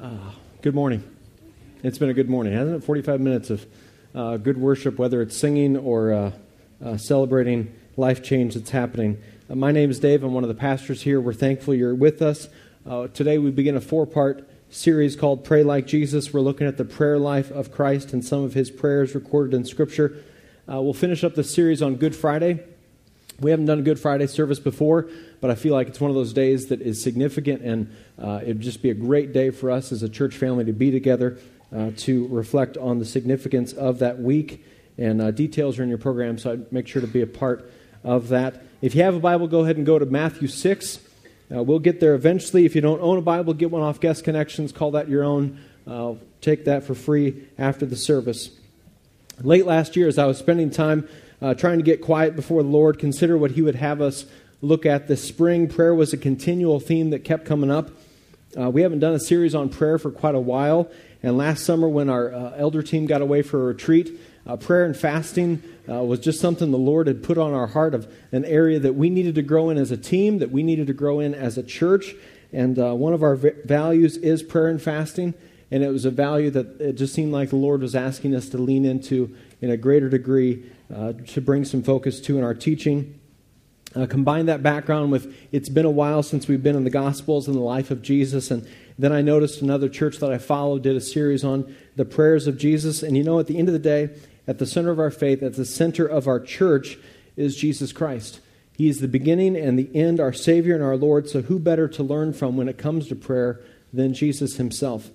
Uh, good morning. It's been a good morning, hasn't it? 45 minutes of uh, good worship, whether it's singing or uh, uh celebrating life change that's happening. Uh, my name is Dave. I'm one of the pastors here. We're thankful you're with us. Uh, today we begin a four part series called Pray Like Jesus. We're looking at the prayer life of Christ and some of his prayers recorded in Scripture. we'll finish up the series on Good Friday. We haven't done a Good Friday service before, but I feel like it's one of those days that is significant, and uh, it'd just be a great day for us as a church family to be together uh, to reflect on the significance of that week. And uh, details are in your program, so I'd make sure to be a part of that. If you have a Bible, go ahead and go to Matthew 6. Uh, we'll get there eventually. If you don't own a Bible, get one off Guest Connections. Call that your own. Take that for free after the service. Late last year, as I was spending time uh, trying to get quiet before the Lord, consider what He would have us look at this spring. Prayer was a continual theme that kept coming up. Uh, we haven't done a series on prayer for quite a while. And last summer, when our uh, elder team got away for a retreat, uh, prayer and fasting uh, was just something the Lord had put on our heart of an area that we needed to grow in as a team, that we needed to grow in as a church. And uh, one of our v- values is prayer and fasting. And it was a value that it just seemed like the Lord was asking us to lean into in a greater degree uh, to bring some focus to in our teaching. Uh, combine that background with it's been a while since we've been in the Gospels and the life of Jesus. And then I noticed another church that I followed did a series on the prayers of Jesus. And you know, at the end of the day, at the center of our faith, at the center of our church, is Jesus Christ. He is the beginning and the end, our Savior and our Lord. So, who better to learn from when it comes to prayer than Jesus Himself?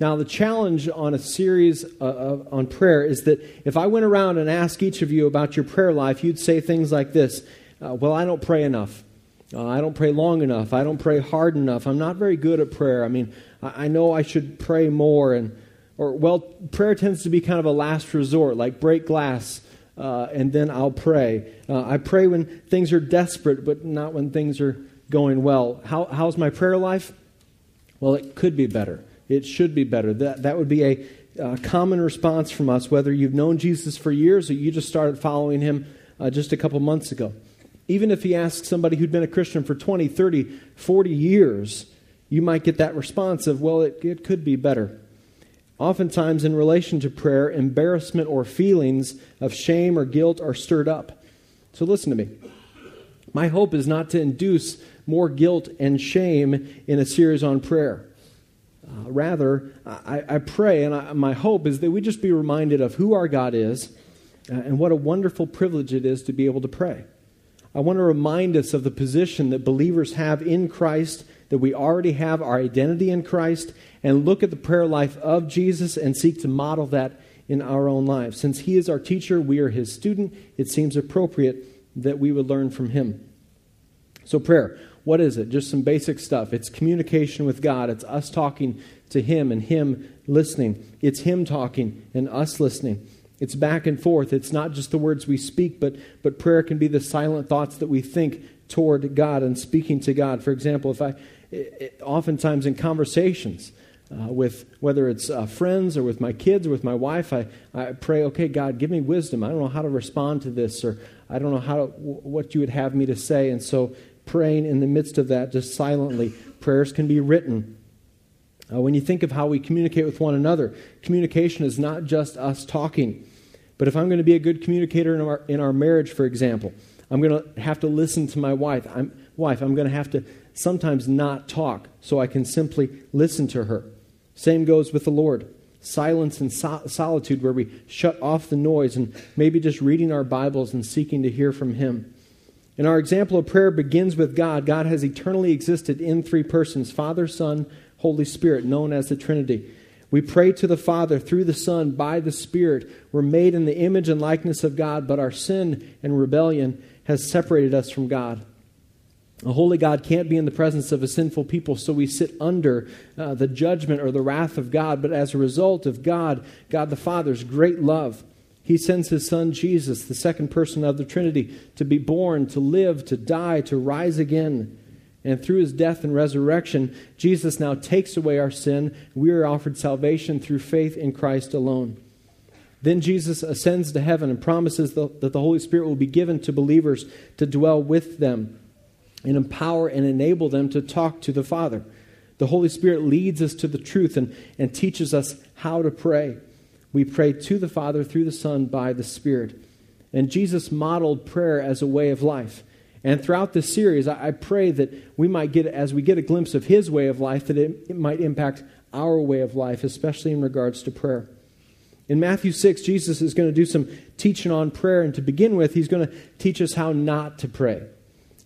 Now, the challenge on a series uh, on prayer is that if I went around and asked each of you about your prayer life, you'd say things like this uh, Well, I don't pray enough. Uh, I don't pray long enough. I don't pray hard enough. I'm not very good at prayer. I mean, I, I know I should pray more. And, or, well, prayer tends to be kind of a last resort, like break glass. Uh, and then I'll pray. Uh, I pray when things are desperate, but not when things are going well. How, how's my prayer life? Well, it could be better. It should be better. That, that would be a common response from us, whether you've known Jesus for years or you just started following him uh, just a couple months ago. Even if he asks somebody who'd been a Christian for 20, 30, 40 years, you might get that response of, well, it, it could be better. Oftentimes, in relation to prayer, embarrassment or feelings of shame or guilt are stirred up. So, listen to me. My hope is not to induce more guilt and shame in a series on prayer. Uh, rather, I, I, pray, and I, my hope is that we just be reminded of who our God is uh, and what a wonderful privilege it is to be able to pray. I want to remind us of the position that believers have in Christ, that we already have our identity in Christ, and look at the prayer life of Jesus and seek to model that in our own lives. Since He is our teacher, we are His student, it seems appropriate that we would learn from Him. So, prayer. What is it? Just some basic stuff. It's communication with God. It's us talking to Him and Him listening. It's Him talking and us listening. It's back and forth. It's not just the words we speak, but, but prayer can be the silent thoughts that we think toward God and speaking to God. For example, if I, it, oftentimes in conversations, uh, with whether it's uh, friends or with my kids or with my wife, I, I pray, okay, God, give me wisdom. I don't know how to respond to this, or I don't know how to, what you would have me to say. And so praying in the midst of that, just silently. Prayers can be written. Uh, when you think of how we communicate with one another, communication is not just us talking. But if I'm going to be a good communicator in our, in our marriage, for example, I'm going to have to listen to my wife. I'm, wife. I'm going to have to sometimes not talk so I can simply listen to her. Same goes with the Lord. Silence and so- solitude, where we shut off the noise and maybe just reading our Bibles and seeking to hear from Him. And our example of prayer begins with God. God has eternally existed in three persons Father, Son, Holy Spirit, known as the Trinity. We pray to the Father through the Son by the Spirit. We're made in the image and likeness of God, but our sin and rebellion has separated us from God. A holy God can't be in the presence of a sinful people, so we sit under uh, the judgment or the wrath of God. But as a result of God, God the Father's great love, he sends his son Jesus, the second person of the Trinity, to be born, to live, to die, to rise again. And through his death and resurrection, Jesus now takes away our sin. We are offered salvation through faith in Christ alone. Then Jesus ascends to heaven and promises that the Holy Spirit will be given to believers to dwell with them and empower and enable them to talk to the Father. The Holy Spirit leads us to the truth and, and teaches us how to pray. We pray to the Father through the Son by the Spirit. And Jesus modeled prayer as a way of life. And throughout this series, I, I pray that we might get, as we get a glimpse of his way of life, that it, it might impact our way of life, especially in regards to prayer. In Matthew 6, Jesus is going to do some teaching on prayer. And to begin with, he's going to teach us how not to pray.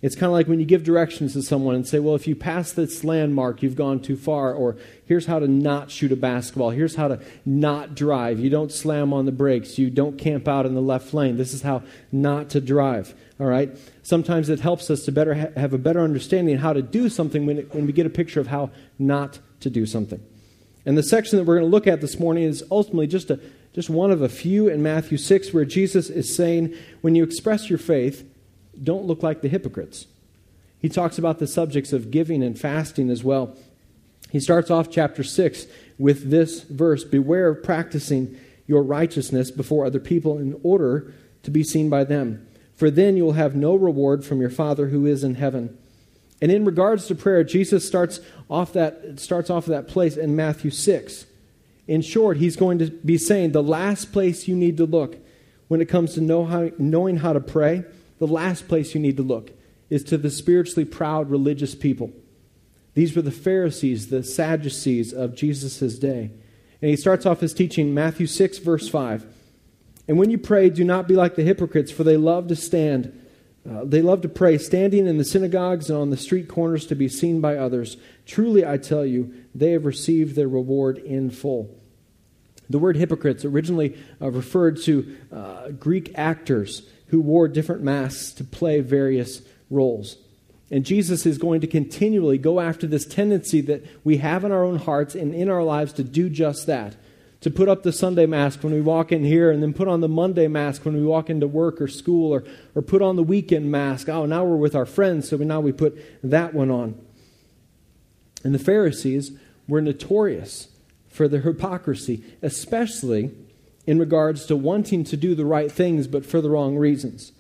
It's kind of like when you give directions to someone and say, well, if you pass this landmark, you've gone too far. Or here's how to not shoot a basketball. Here's how to not drive. You don't slam on the brakes. You don't camp out in the left lane. This is how not to drive. All right? Sometimes it helps us to better ha- have a better understanding how to do something when, it, when we get a picture of how not to do something. And the section that we're going to look at this morning is ultimately just, a, just one of a few in Matthew 6 where Jesus is saying, when you express your faith, don't look like the hypocrites. He talks about the subjects of giving and fasting as well. He starts off chapter 6 with this verse Beware of practicing your righteousness before other people in order to be seen by them, for then you will have no reward from your Father who is in heaven. And in regards to prayer, Jesus starts off that, starts off that place in Matthew 6. In short, he's going to be saying the last place you need to look when it comes to know how, knowing how to pray the last place you need to look is to the spiritually proud religious people. These were the Pharisees, the Sadducees of Jesus' day. And he starts off his teaching, Matthew 6, verse 5. And when you pray, do not be like the hypocrites, for they love to stand. Uh, they love to pray, standing in the synagogues and on the street corners to be seen by others. Truly, I tell you, they have received their reward in full. The word hypocrites originally uh, referred to uh, Greek actors who wore different masks to play various roles. And Jesus is going to continually go after this tendency that we have in our own hearts and in our lives to do just that. To put up the Sunday mask when we walk in here, and then put on the Monday mask when we walk into work or school, or, or put on the weekend mask. Oh, now we're with our friends, so now we put that one on. And the Pharisees were notorious for their hypocrisy, especially in regards to wanting to do the right things but for the wrong reasons.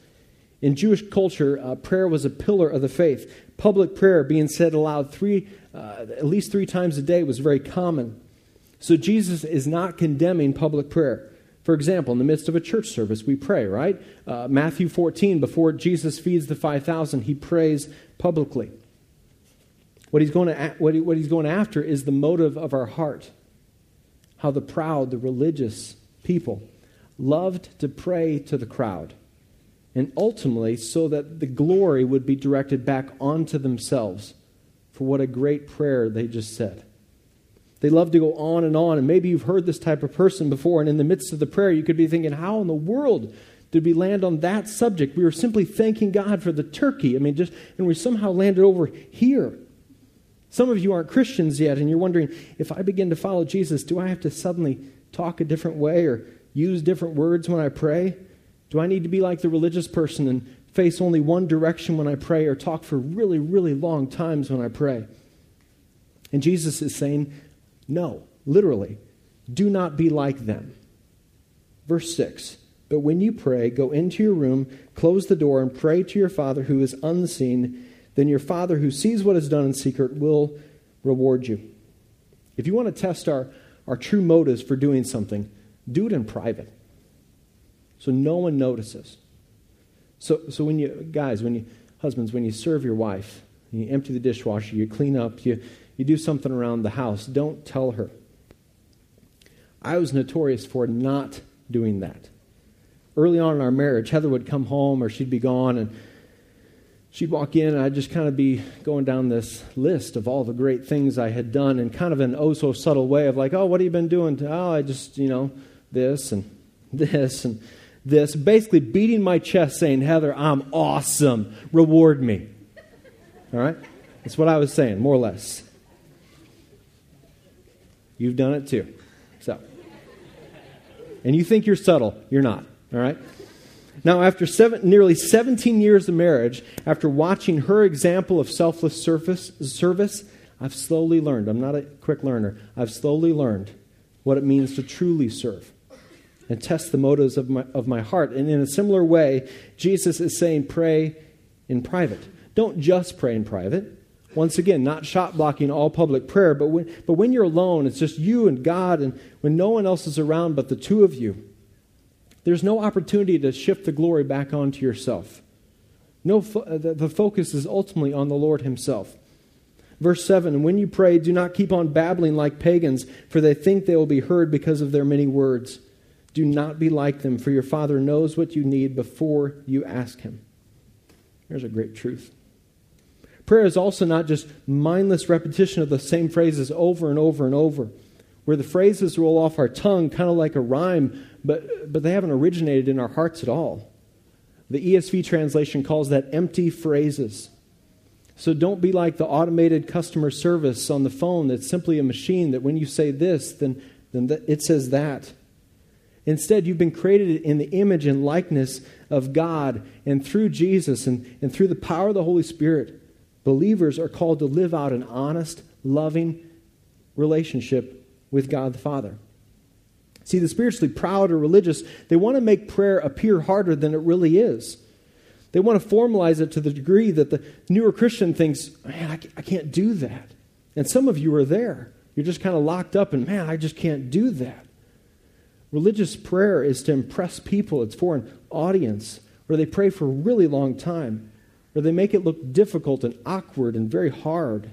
In Jewish culture, uh, prayer was a pillar of the faith. Public prayer being said aloud three, uh, at least three times a day was very common. So Jesus is not condemning public prayer. For example, in the midst of a church service, we pray, right? Uh, Matthew 14, before Jesus feeds the 5,000, he prays publicly. What he's, going to, what, he, what he's going after is the motive of our heart. How the proud, the religious, people loved to pray to the crowd, and ultimately so that the glory would be directed back onto themselves for what a great prayer they just said. They love to go on and on, and maybe you've heard this type of person before, and in the midst of the prayer, you could be thinking, How in the world did we land on that subject? We were simply thanking God for the turkey. I mean, just, and we somehow landed over here. Some of you aren't Christians yet, and you're wondering, if I begin to follow Jesus, do I have to suddenly talk a different way or use different words when I pray? Do I need to be like the religious person and face only one direction when I pray or talk for really, really long times when I pray? And Jesus is saying, no, literally, do not be like them. Verse 6 But when you pray, go into your room, close the door, and pray to your Father who is unseen. Then your Father who sees what is done in secret will reward you. If you want to test our our true motives for doing something, do it in private. So no one notices. So, so when you, guys, when you, husbands, when you serve your wife, you empty the dishwasher, you clean up, you, you do something around the house, don't tell her. I was notorious for not doing that. Early on in our marriage, Heather would come home or she'd be gone, and she'd walk in, and I'd just kind of be going down this list of all the great things I had done in kind of an oh so subtle way of like, oh, what have you been doing? Oh, I just, you know, this and this and this. Basically, beating my chest saying, Heather, I'm awesome. Reward me. All right? That's what I was saying, more or less. You've done it too. So. And you think you're subtle. You're not. All right? Now, after seven, nearly 17 years of marriage, after watching her example of selfless service, service, I've slowly learned. I'm not a quick learner. I've slowly learned what it means to truly serve and test the motives of my, of my heart. And in a similar way, Jesus is saying, pray in private. Don't just pray in private, Once again, not shot blocking all public prayer, but when, but when you're alone, it's just you and God, and when no one else is around but the two of you, there's no opportunity to shift the glory back onto yourself. No, fo- uh, the, the focus is ultimately on the Lord Himself. Verse 7 when you pray, do not keep on babbling like pagans, for they think they will be heard because of their many words. Do not be like them, for your Father knows what you need before you ask Him. There's a great truth. Prayer is also not just mindless repetition of the same phrases over and over and over, where the phrases roll off our tongue kind of like a rhyme, but, but they haven't originated in our hearts at all. The ESV translation calls that empty phrases. So don't be like the automated customer service on the phone that's simply a machine that when you say this, then, then it says that. Instead, you've been created in the image and likeness of God, and through Jesus and, and through the power of the Holy Spirit, believers are called to live out an honest, loving relationship with God the Father. See, the spiritually proud or religious, they want to make prayer appear harder than it really is. They want to formalize it to the degree that the newer Christian thinks, man, I can't do that. And some of you are there. You're just kind of locked up, and man, I just can't do that. Religious prayer is to impress people, it's for an audience where they pray for a really long time, where they make it look difficult and awkward and very hard.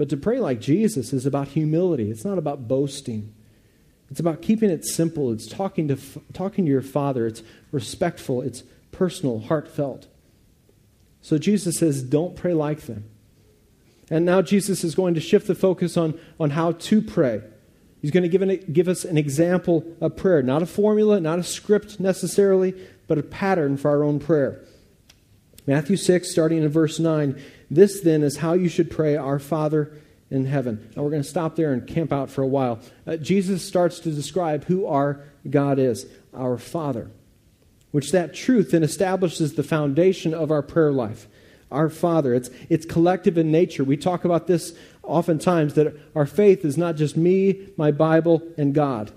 But to pray like Jesus is about humility, it's not about boasting. It's about keeping it simple. It's talking to, talking to your Father. It's respectful. It's personal, heartfelt. So Jesus says, don't pray like them. And now Jesus is going to shift the focus on, on how to pray. He's going to give, an, give us an example of prayer, not a formula, not a script necessarily, but a pattern for our own prayer. Matthew 6, starting in verse 9. This then is how you should pray, Our Father in heaven. Now we're going to stop there and camp out for a while. Uh, Jesus starts to describe who our God is, our Father, which that truth then establishes the foundation of our prayer life. Our Father. It's, it's collective in nature. We talk about this oftentimes that our faith is not just me, my Bible, and God.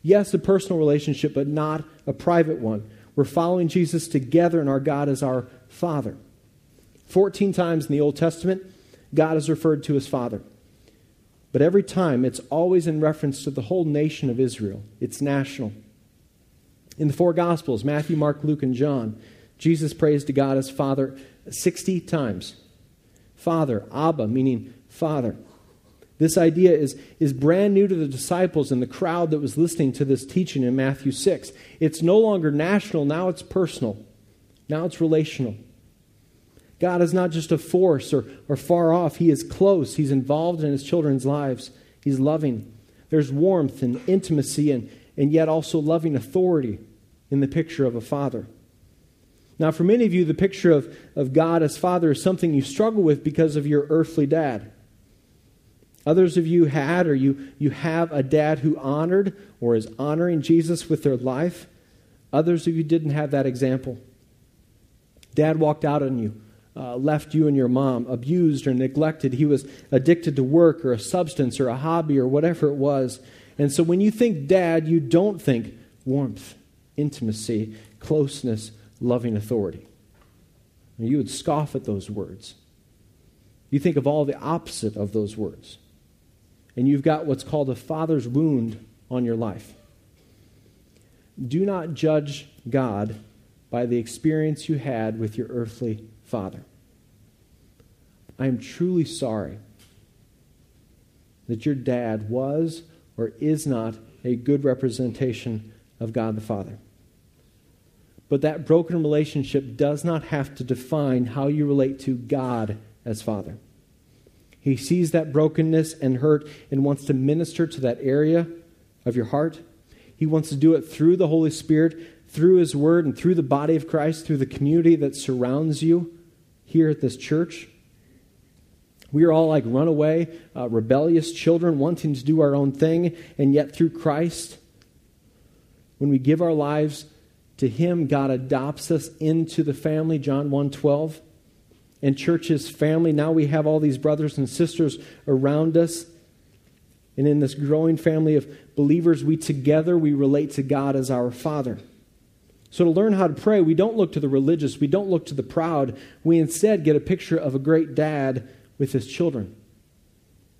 Yes, a personal relationship, but not a private one. We're following Jesus together, and our God is our Father. 14 times in the Old Testament, God is referred to as Father. But every time, it's always in reference to the whole nation of Israel. It's national. In the four Gospels Matthew, Mark, Luke, and John Jesus prays to God as Father 60 times. Father, Abba, meaning Father. This idea is, is brand new to the disciples and the crowd that was listening to this teaching in Matthew 6. It's no longer national, now it's personal. Now it's relational. God is not just a force or, or far off, He is close. He's involved in His children's lives. He's loving. There's warmth and intimacy and, and yet also loving authority in the picture of a father. Now, for many of you, the picture of, of God as Father is something you struggle with because of your earthly dad. Others of you had or you, you have a dad who honored or is honoring Jesus with their life. Others of you didn't have that example. Dad walked out on you uh, left you and your mom, abused or neglected. He was addicted to work or a substance or a hobby or whatever it was. And so when you think dad, you don't think warmth, intimacy, closeness, loving authority. You would scoff at those words. You think of all the opposite of those words. And you've got what's called a father's wound on your life. Do not judge God by the experience you had with your earthly Father, I am truly sorry that your dad was or is not a good representation of God the Father. But that broken relationship does not have to define how you relate to God as Father. He sees that brokenness and hurt and wants to minister to that area of your heart. He wants to do it through the Holy Spirit, through His Word, and through the body of Christ, through the community that surrounds you here at this church. We are all like runaway, uh, rebellious children wanting to do our own thing, and yet through Christ, when we give our lives to Him, God adopts us into the family, John 1 12. And church's family, now we have all these brothers and sisters around us. And in this growing family of believers, we together we relate to God as our Father. So, to learn how to pray, we don't look to the religious, we don't look to the proud. We instead get a picture of a great dad with his children.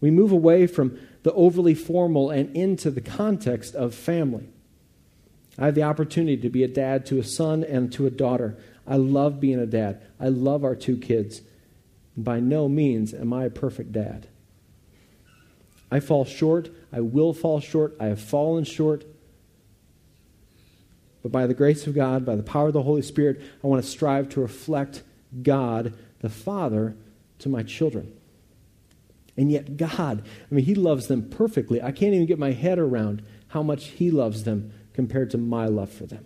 We move away from the overly formal and into the context of family. I have the opportunity to be a dad to a son and to a daughter. I love being a dad. I love our two kids. By no means am I a perfect dad. I fall short. I will fall short. I have fallen short. But by the grace of God, by the power of the Holy Spirit, I want to strive to reflect God, the Father, to my children. And yet, God, I mean, He loves them perfectly. I can't even get my head around how much He loves them compared to my love for them.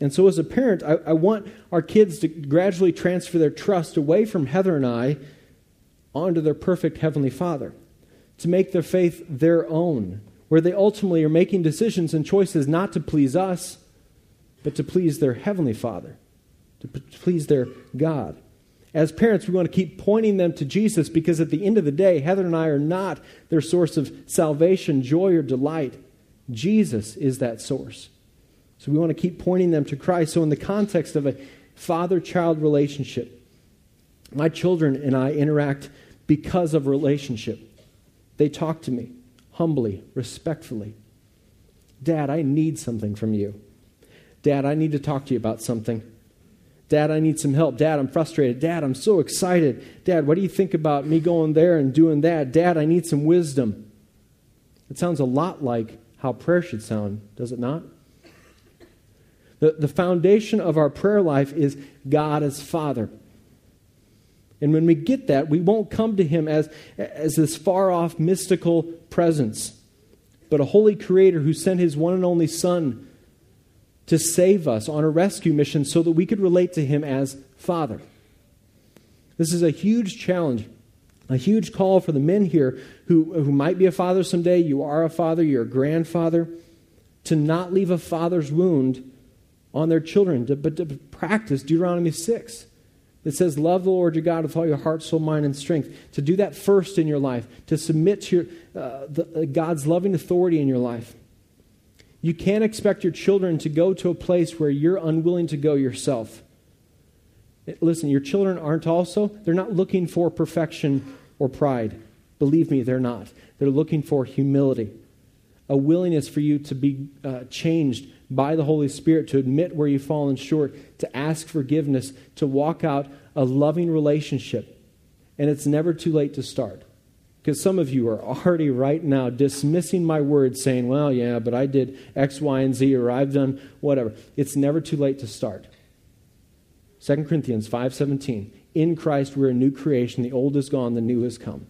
And so, as a parent, I, I, want our kids to gradually transfer their trust away from Heather and I onto their perfect Heavenly Father, to make their faith their own, where they ultimately are making decisions and choices not to please us, but to please their Heavenly Father, to please their God. As parents, we want to keep pointing them to Jesus because at the end of the day, Heather and I are not their source of salvation, joy, or delight. Jesus is that source. So we want to keep pointing them to Christ. So, in the context of a father child relationship, my children and I interact because of relationship. They talk to me humbly, respectfully. Dad, I need something from you. Dad, I need to talk to you about something. Dad, I need some help. Dad, I'm frustrated. Dad, I'm so excited. Dad, what do you think about me going there and doing that? Dad, I need some wisdom. It sounds a lot like how prayer should sound, does it not? The, the foundation of our prayer life is God as Father. And when we get that, we won't come to Him as, as this far off mystical presence, but a holy Creator who sent His one and only Son to save us on a rescue mission so that we could relate to Him as Father. This is a huge challenge a huge call for the men here who, who might be a father someday. You are a father, you're a grandfather, to not leave a father's wound on their children, to, but to practice Deuteronomy 6 that says, Love the Lord your God with all your heart, soul, mind, and strength. To do that first in your life, to submit to your, uh, the, uh, God's loving authority in your life. You can't expect your children to go to a place where you're unwilling to go yourself. Listen, your children aren't also, they're not looking for perfection or pride. Believe me, they're not. They're looking for humility, a willingness for you to be uh, changed by the Holy Spirit, to admit where you've fallen short, to ask forgiveness, to walk out a loving relationship. And it's never too late to start. Because some of you are already right now dismissing my words, saying, well, yeah, but I did X, Y, and Z, or I've done whatever. It's never too late to start. 2 Corinthians 5:17 In Christ we're a new creation the old is gone the new has come.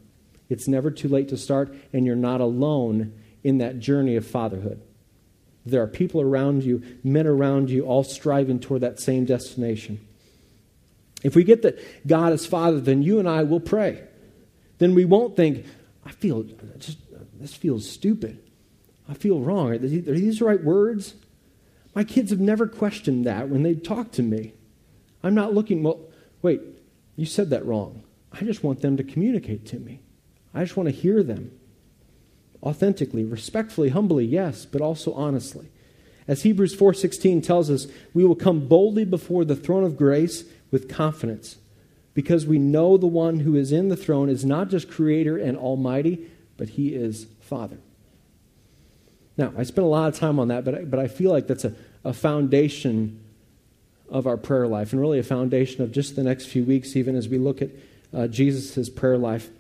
It's never too late to start and you're not alone in that journey of fatherhood. There are people around you, men around you all striving toward that same destination. If we get that God is father then you and I will pray. Then we won't think I feel just this feels stupid. I feel wrong. Are these the right words? My kids have never questioned that when they talk to me. I'm not looking, well, wait, you said that wrong. I just want them to communicate to me. I just want to hear them authentically, respectfully, humbly, yes, but also honestly. As Hebrews 4:16 tells us, we will come boldly before the throne of grace with confidence, because we know the one who is in the throne is not just creator and almighty, but he is Father. Now, I spent a lot of time on that, but I, but I feel like that's a, a foundation of our prayer life and really a foundation of just the next few weeks, even as we look at uh, Jesus' prayer life.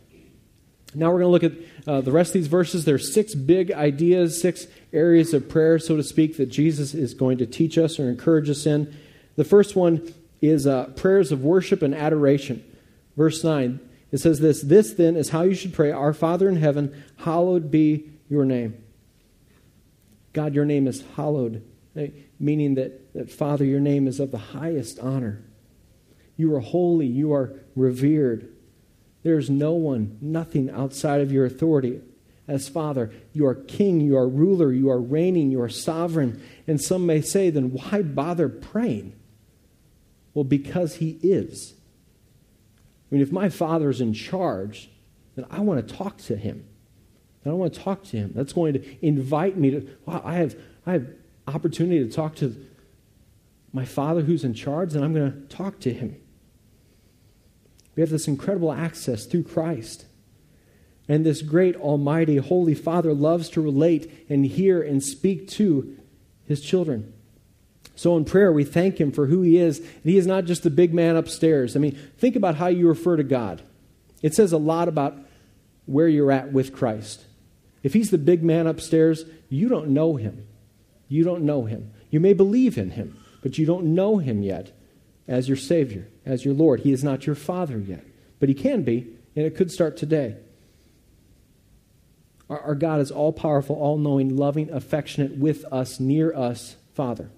Now we're going to look at uh, the rest of these verses. There's six big ideas, six areas of prayer, so to speak, that Jesus is going to teach us or encourage us in. The first one is uh, prayers of worship and adoration. Verse 9, it says this This then is how you should pray Our Father in heaven, hallowed be your name. God, your name is hallowed meaning that, that, Father, your name is of the highest honor. You are holy, you are revered. There is no one, nothing outside of your authority. As Father, you are king, you are ruler, you are reigning, you are sovereign. And some may say, then why bother praying? Well, because He is. I mean, if my Father is in charge, then I want to talk to Him. I want to talk to Him. That's going to invite me to, wow, I have, I have opportunity to talk to my Father who's in charge, and I'm going to talk to him. We have this incredible access through Christ. And this great, almighty, holy Father loves to relate and hear and speak to his children. So in prayer, we thank him for who he is. And he is not just the big man upstairs. I mean, think about how you refer to God. It says a lot about where you're at with Christ. If he's the big man upstairs, you don't know him. You don't know him. You may believe in him, but you don't know him yet as your Savior, as your Lord. He is not your Father yet, but he can be, and it could start today. Our, our God is all powerful, all knowing, loving, affectionate, with us, near us, Father.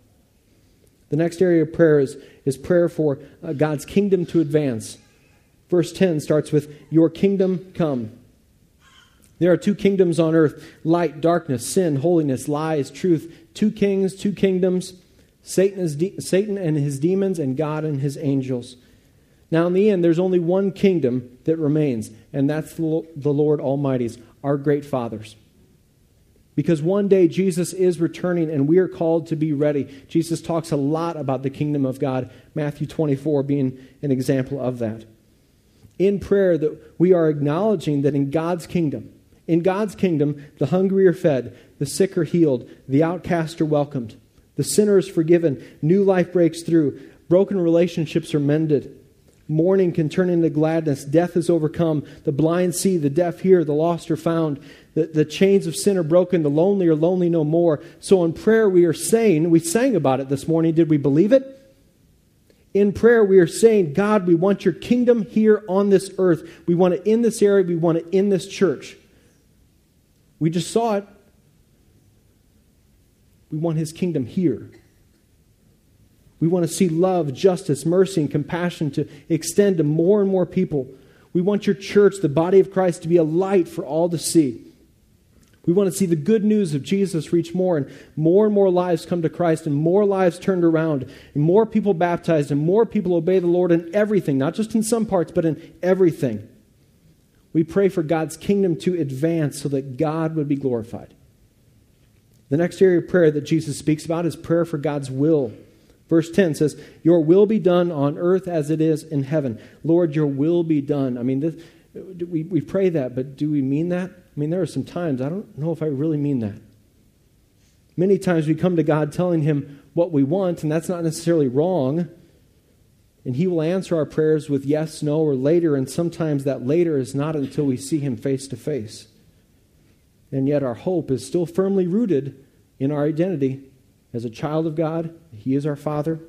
The next area of prayer is, is prayer for uh, God's kingdom to advance. Verse 10 starts with, Your kingdom come. There are two kingdoms on earth light, darkness, sin, holiness, lies, truth. Two kings, two kingdoms. Satan, is de- Satan and his demons, and God and his angels. Now, in the end, there's only one kingdom that remains, and that's the, the Lord Almighty's, our great fathers. Because one day Jesus is returning and we are called to be ready. Jesus talks a lot about the kingdom of God, Matthew 24 being an example of that. In prayer, that we are acknowledging that in God's kingdom, in God's kingdom, the hungry are fed, the sick are healed, the outcast are welcomed, the sinner is forgiven, new life breaks through, broken relationships are mended, mourning can turn into gladness, death is overcome, the blind see, the deaf hear, the lost are found, the, the chains of sin are broken, the lonely are lonely no more. So in prayer, we are saying, we sang about it this morning, did we believe it? in prayer, we are saying, God, we want your kingdom here on this earth. We want it in this area. We want it in this church. We just saw it. We want his kingdom here. We want to see love, justice, mercy, and compassion to extend to more and more people. We want your church, the body of Christ, to be a light for all to see. We want to see the good news of Jesus reach more, and more and more lives come to Christ, and more lives turned around, and more people baptized, and more people obey the Lord in everything, not just in some parts, but in everything. We pray for God's kingdom to advance so that God would be glorified. The next area of prayer that Jesus speaks about is prayer for God's will. Verse 10 says, Your will be done on earth as it is in heaven. Lord, your will be done. I mean, this, we, we pray that, but do we mean that? I mean, there are some times I don't know if I really mean that. Many times we come to God telling Him what we want, and that's not necessarily wrong. And He will answer our prayers with yes, no, or later, and sometimes that later is not until we see Him face to face. And yet our hope is still firmly rooted in our identity as a child of God. He is our Father.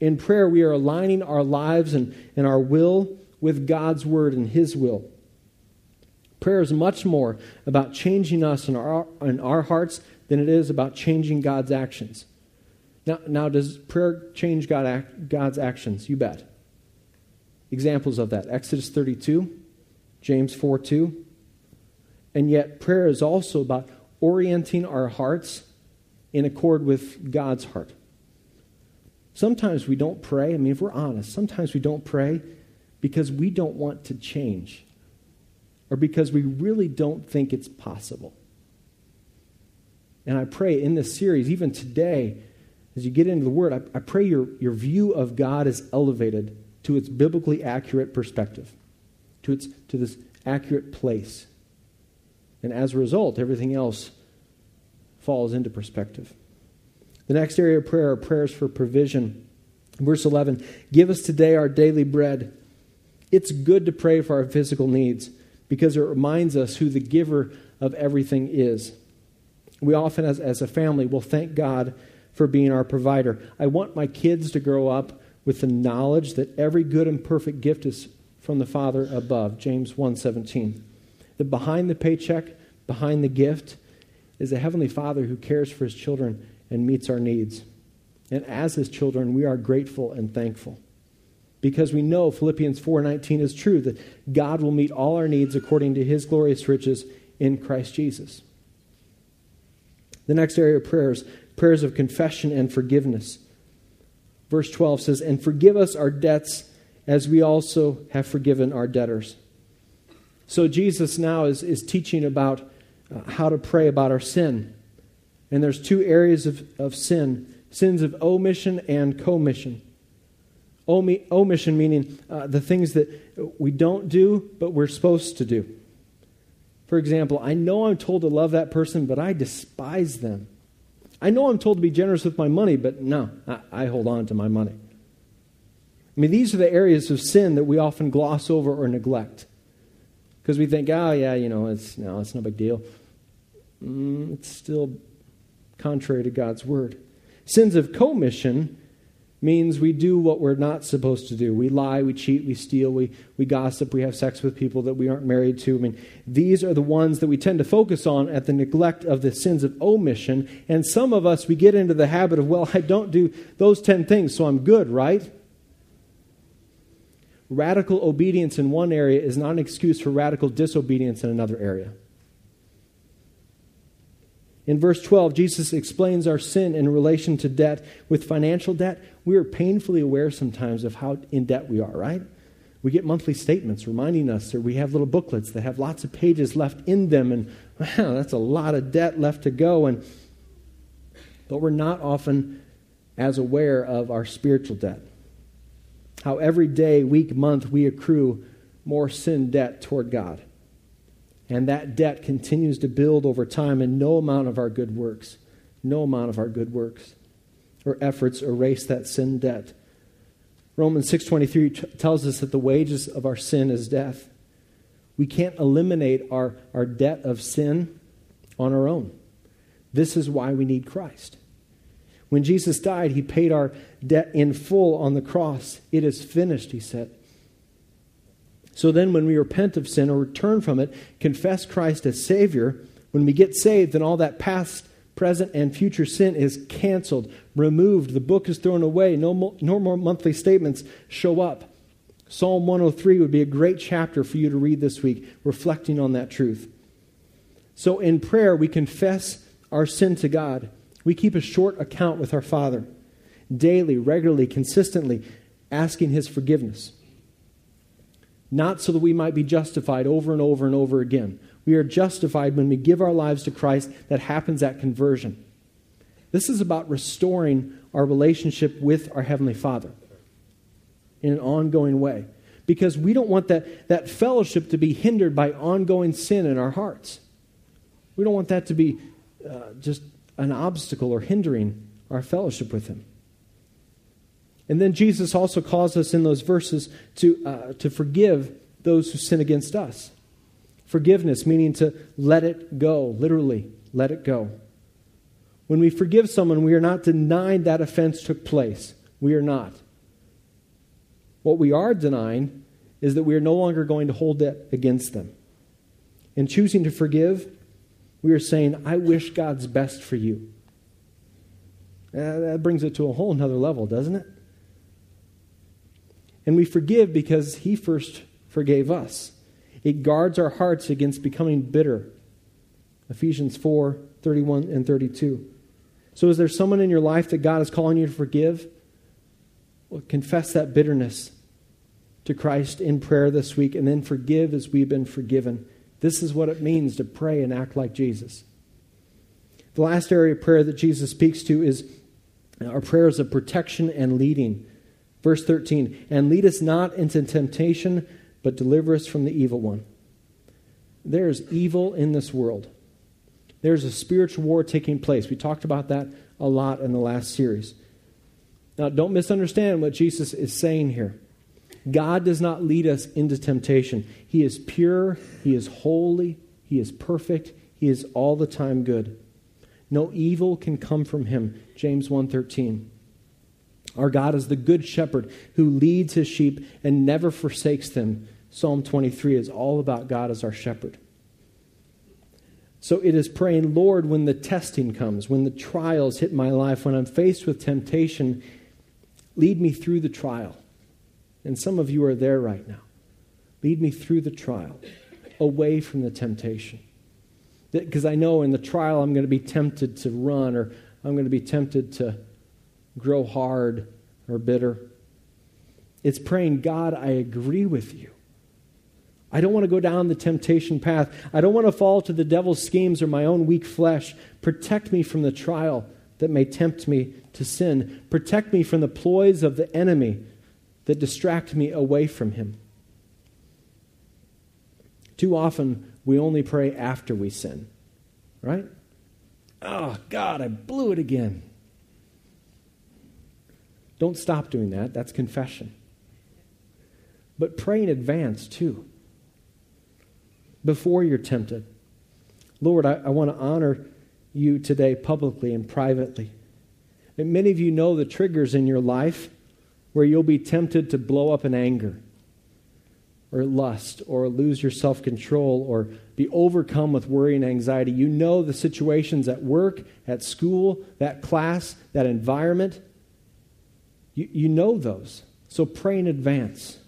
In prayer, we are aligning our lives and, and our will with God's Word and His will. Prayer is much more about changing us in our, in our hearts than it is about changing God's actions. Now, now does prayer change God, God's actions? You bet. Examples of that Exodus 32, James 4 2. And yet, prayer is also about orienting our hearts in accord with God's heart. Sometimes we don't pray. I mean, if we're honest, sometimes we don't pray because we don't want to change or because we really don't think it's possible. And I pray in this series, even today, as you get into the Word, I, I pray your, your view of God is elevated to its biblically accurate perspective, to, its, to this accurate place. And as a result, everything else falls into perspective. The next area of prayer are prayers for provision. Verse 11 Give us today our daily bread. It's good to pray for our physical needs because it reminds us who the giver of everything is. We often, as, as a family, will thank God for being our provider. I want my kids to grow up with the knowledge that every good and perfect gift is from the Father above, James 1:17. That behind the paycheck, behind the gift, is a heavenly Father who cares for his children and meets our needs. And as his children, we are grateful and thankful. Because we know Philippians 4:19 is true that God will meet all our needs according to his glorious riches in Christ Jesus. The next area of prayers prayers of confession and forgiveness. Verse 12 says, And forgive us our debts as we also have forgiven our debtors. So Jesus now is, is teaching about uh, how to pray about our sin. And there's two areas of, of sin sins of omission and commission. Omission meaning uh, the things that we don't do, but we're supposed to do. For example, I know I'm told to love that person, but I despise them. I know I'm told to be generous with my money, but no, I, I hold on to my money. I mean, these are the areas of sin that we often gloss over or neglect because we think, oh yeah, you know, it's no, it's no big deal. Mm, it's still contrary to God's word. Sins of commission means we do what we're not supposed to do. We lie, we cheat, we steal, we, we gossip, we have sex with people that we aren't married to. I mean, these are the ones that we tend to focus on at the neglect of the sins of omission. And some of us, we get into the habit of, well, I don't do those 10 things, so I'm good, right? Radical obedience in one area is not an excuse for radical disobedience in another area. In verse 12, Jesus explains our sin in relation to debt. With financial debt, we are painfully aware sometimes of how in debt we are, right? We get monthly statements reminding us, or we have little booklets that have lots of pages left in them, and wow, that's a lot of debt left to go. And, but we're not often as aware of our spiritual debt. How every day, week, month, we accrue more sin debt toward God. And that debt continues to build over time, and no amount of our good works, no amount of our good works or efforts erase that sin debt. Romans 6:23 t- tells us that the wages of our sin is death. We can't eliminate our, our debt of sin on our own. This is why we need Christ. When Jesus died, he paid our debt in full on the cross. It is finished, he said. So then, when we repent of sin or return from it, confess Christ as Savior, when we get saved, then all that past, present, and future sin is canceled, removed. The book is thrown away. No more, no more monthly statements show up. Psalm 103 would be a great chapter for you to read this week, reflecting on that truth. So, in prayer, we confess our sin to God. We keep a short account with our Father, daily, regularly, consistently, asking His forgiveness not so that we might be justified over and over and over again. We are justified when we give our lives to Christ. That happens at conversion. This is about restoring our relationship with our Heavenly Father in an ongoing way. Because we don't want that, that fellowship to be hindered by ongoing sin in our hearts. We don't want that to be uh, just an obstacle or hindering our fellowship with Him. And then Jesus also calls us in those verses to, uh, to forgive those who sin against us. Forgiveness, meaning to let it go, literally, let it go. When we forgive someone, we are not denying that offense took place. We are not. What we are denying is that we are no longer going to hold it against them. In choosing to forgive, we are saying, I wish God's best for you. Uh, that brings it to a whole nother level, doesn't it? And we forgive because He first forgave us. It guards our hearts against becoming bitter. Ephesians 4 31 and 32. So, is there someone in your life that God is calling you to forgive? Well, confess that bitterness to Christ in prayer this week and then forgive as we've been forgiven. This is what it means to pray and act like Jesus. The last area of prayer that Jesus speaks to is our prayers of protection and leading. Verse 13, and lead us not into temptation, but deliver us from the evil one. There is evil in this world. There's a spiritual war taking place. We talked about that a lot in the last series. Now, don't misunderstand what Jesus is saying here. God does not lead us into temptation. He is pure, He is holy, He is perfect, He is all the time good. No evil can come from Him. James 1:13. Our God is the good shepherd who leads his sheep and never forsakes them. Psalm 23 is all about God as our shepherd. So it is praying, Lord, when the testing comes, when the trials hit my life, when I'm faced with temptation, lead me through the trial. And some of you are there right now. Lead me through the trial, away from the temptation. Because I know in the trial I'm going to be tempted to run or I'm going to be tempted to grow hard or bitter. It's praying, God, I agree with you. I don't want to go down the temptation path. I don't want to fall to the devil's schemes or my own weak flesh. Protect me from the trial that may tempt me to sin. Protect me from the ploys of the enemy that distract me away from Him. Too often, we only pray after we sin, right? Oh, God, I blew it again. Don't stop doing that. That's confession. But pray in advance, too. Before you're tempted. Lord, I, I want to honor you today publicly and privately. And many of you know the triggers in your life where you'll be tempted to blow up in anger or lust or lose your self control or be overcome with worry and anxiety. You know the situations at work, at school, that class, that environment. You, you know those. So pray in advance.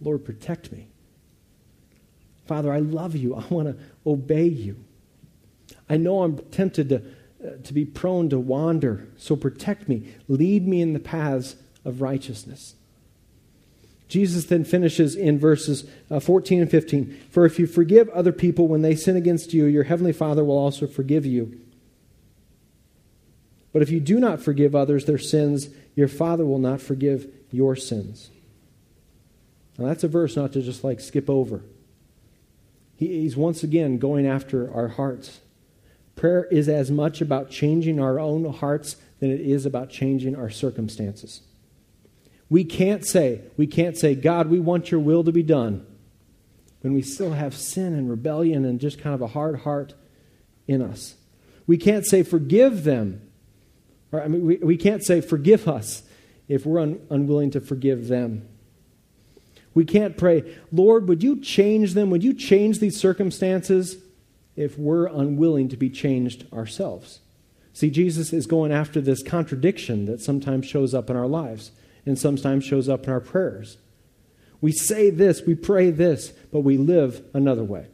Lord, protect me. Father, I love you. I want to obey you. I know I'm tempted to, uh, to be prone to wander, so protect me. Lead me in the paths of righteousness. Jesus then finishes in verses uh, 14 and 15 For if you forgive other people when they sin against you, your heavenly Father will also forgive you. But if you do not forgive others their sins, your Father will not forgive your sins. Now, that's a verse not to just like skip over. He, he's once again going after our hearts. Prayer is as much about changing our own hearts than it is about changing our circumstances. We can't say, we can't say, God, we want your will to be done when we still have sin and rebellion and just kind of a hard heart in us. We can't say, forgive them. Or, I mean, we, we can't say, forgive us if we're un, unwilling to forgive them. We can't pray, Lord, would you change them? Would you change these circumstances if we're unwilling to be changed ourselves? See, Jesus is going after this contradiction that sometimes shows up in our lives and sometimes shows up in our prayers. We say this, we pray this, but we live another way.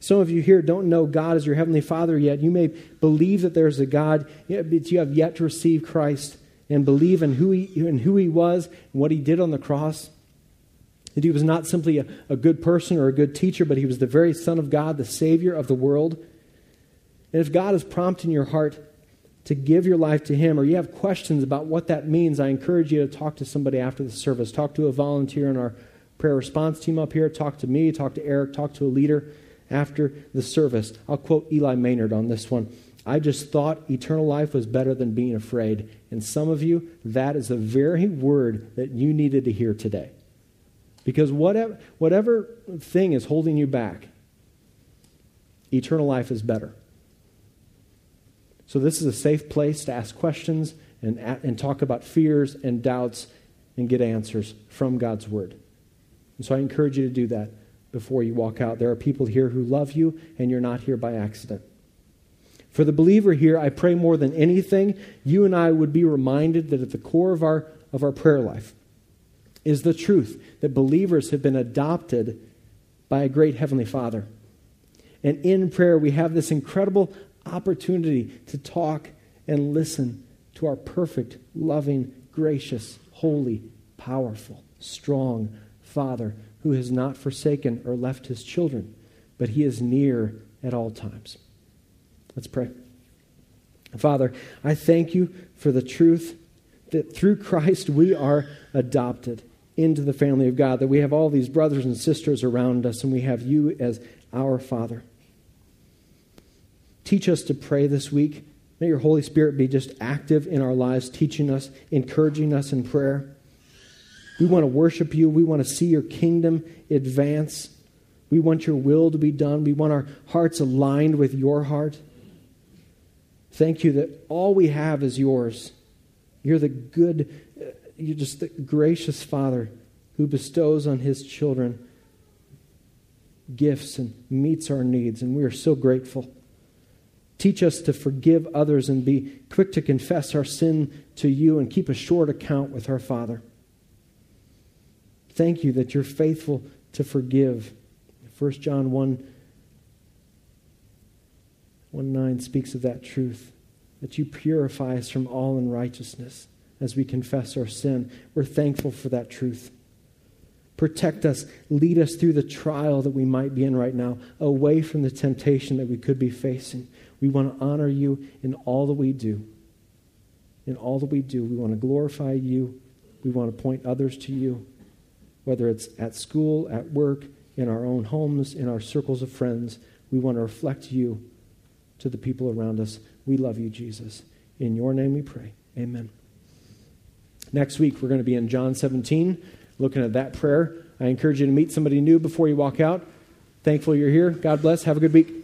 Some of you here don't know God as your Heavenly Father yet. You may believe that there's a God, but you have yet to receive Christ and believe in who he, in who he was and what he did on the cross. That he was not simply a, a good person or a good teacher, but he was the very Son of God, the Savior of the world. And if God is prompting your heart to give your life to Him, or you have questions about what that means, I encourage you to talk to somebody after the service. Talk to a volunteer in our prayer response team up here. Talk to me. Talk to Eric. Talk to a leader after the service. I'll quote Eli Maynard on this one. I just thought eternal life was better than being afraid. And some of you, that is the very word that you needed to hear today. Because whatever, whatever thing is holding you back, eternal life is better. So, this is a safe place to ask questions and, and talk about fears and doubts and get answers from God's Word. And so, I encourage you to do that before you walk out. There are people here who love you, and you're not here by accident. For the believer here, I pray more than anything, you and I would be reminded that at the core of our, of our prayer life is the truth that believers have been adopted by a great Heavenly Father. And in prayer, we have this incredible opportunity to talk and listen to our perfect, loving, gracious, holy, powerful, strong Father who has not forsaken or left his children, but he is near at all times. Let's pray. Father, I thank you for the truth that through Christ we are adopted into the family of God, that we have all these brothers and sisters around us, and we have you as our Father. Teach us to pray this week. May your Holy Spirit be just active in our lives, teaching us, encouraging us in prayer. We want to worship you. We want to see your kingdom advance. We want your will to be done. We want our hearts aligned with your heart. Thank you that all we have is yours. You're the good, you're just the gracious Father who bestows on his children gifts and meets our needs, and we are so grateful. Teach us to forgive others and be quick to confess our sin to you and keep a short account with our Father. Thank you that you're faithful to forgive. 1 John 1 1 9 speaks of that truth, that you purify us from all unrighteousness as we confess our sin. We're thankful for that truth. Protect us, lead us through the trial that we might be in right now, away from the temptation that we could be facing. We want to honor you in all that we do. In all that we do, we want to glorify you. We want to point others to you, whether it's at school, at work, in our own homes, in our circles of friends. We want to reflect you to the people around us. We love you, Jesus. In your name we pray. Amen. Next week, we're going to be in John 17, looking at that prayer. I encourage you to meet somebody new before you walk out. Thankful you're here. God bless. Have a good week.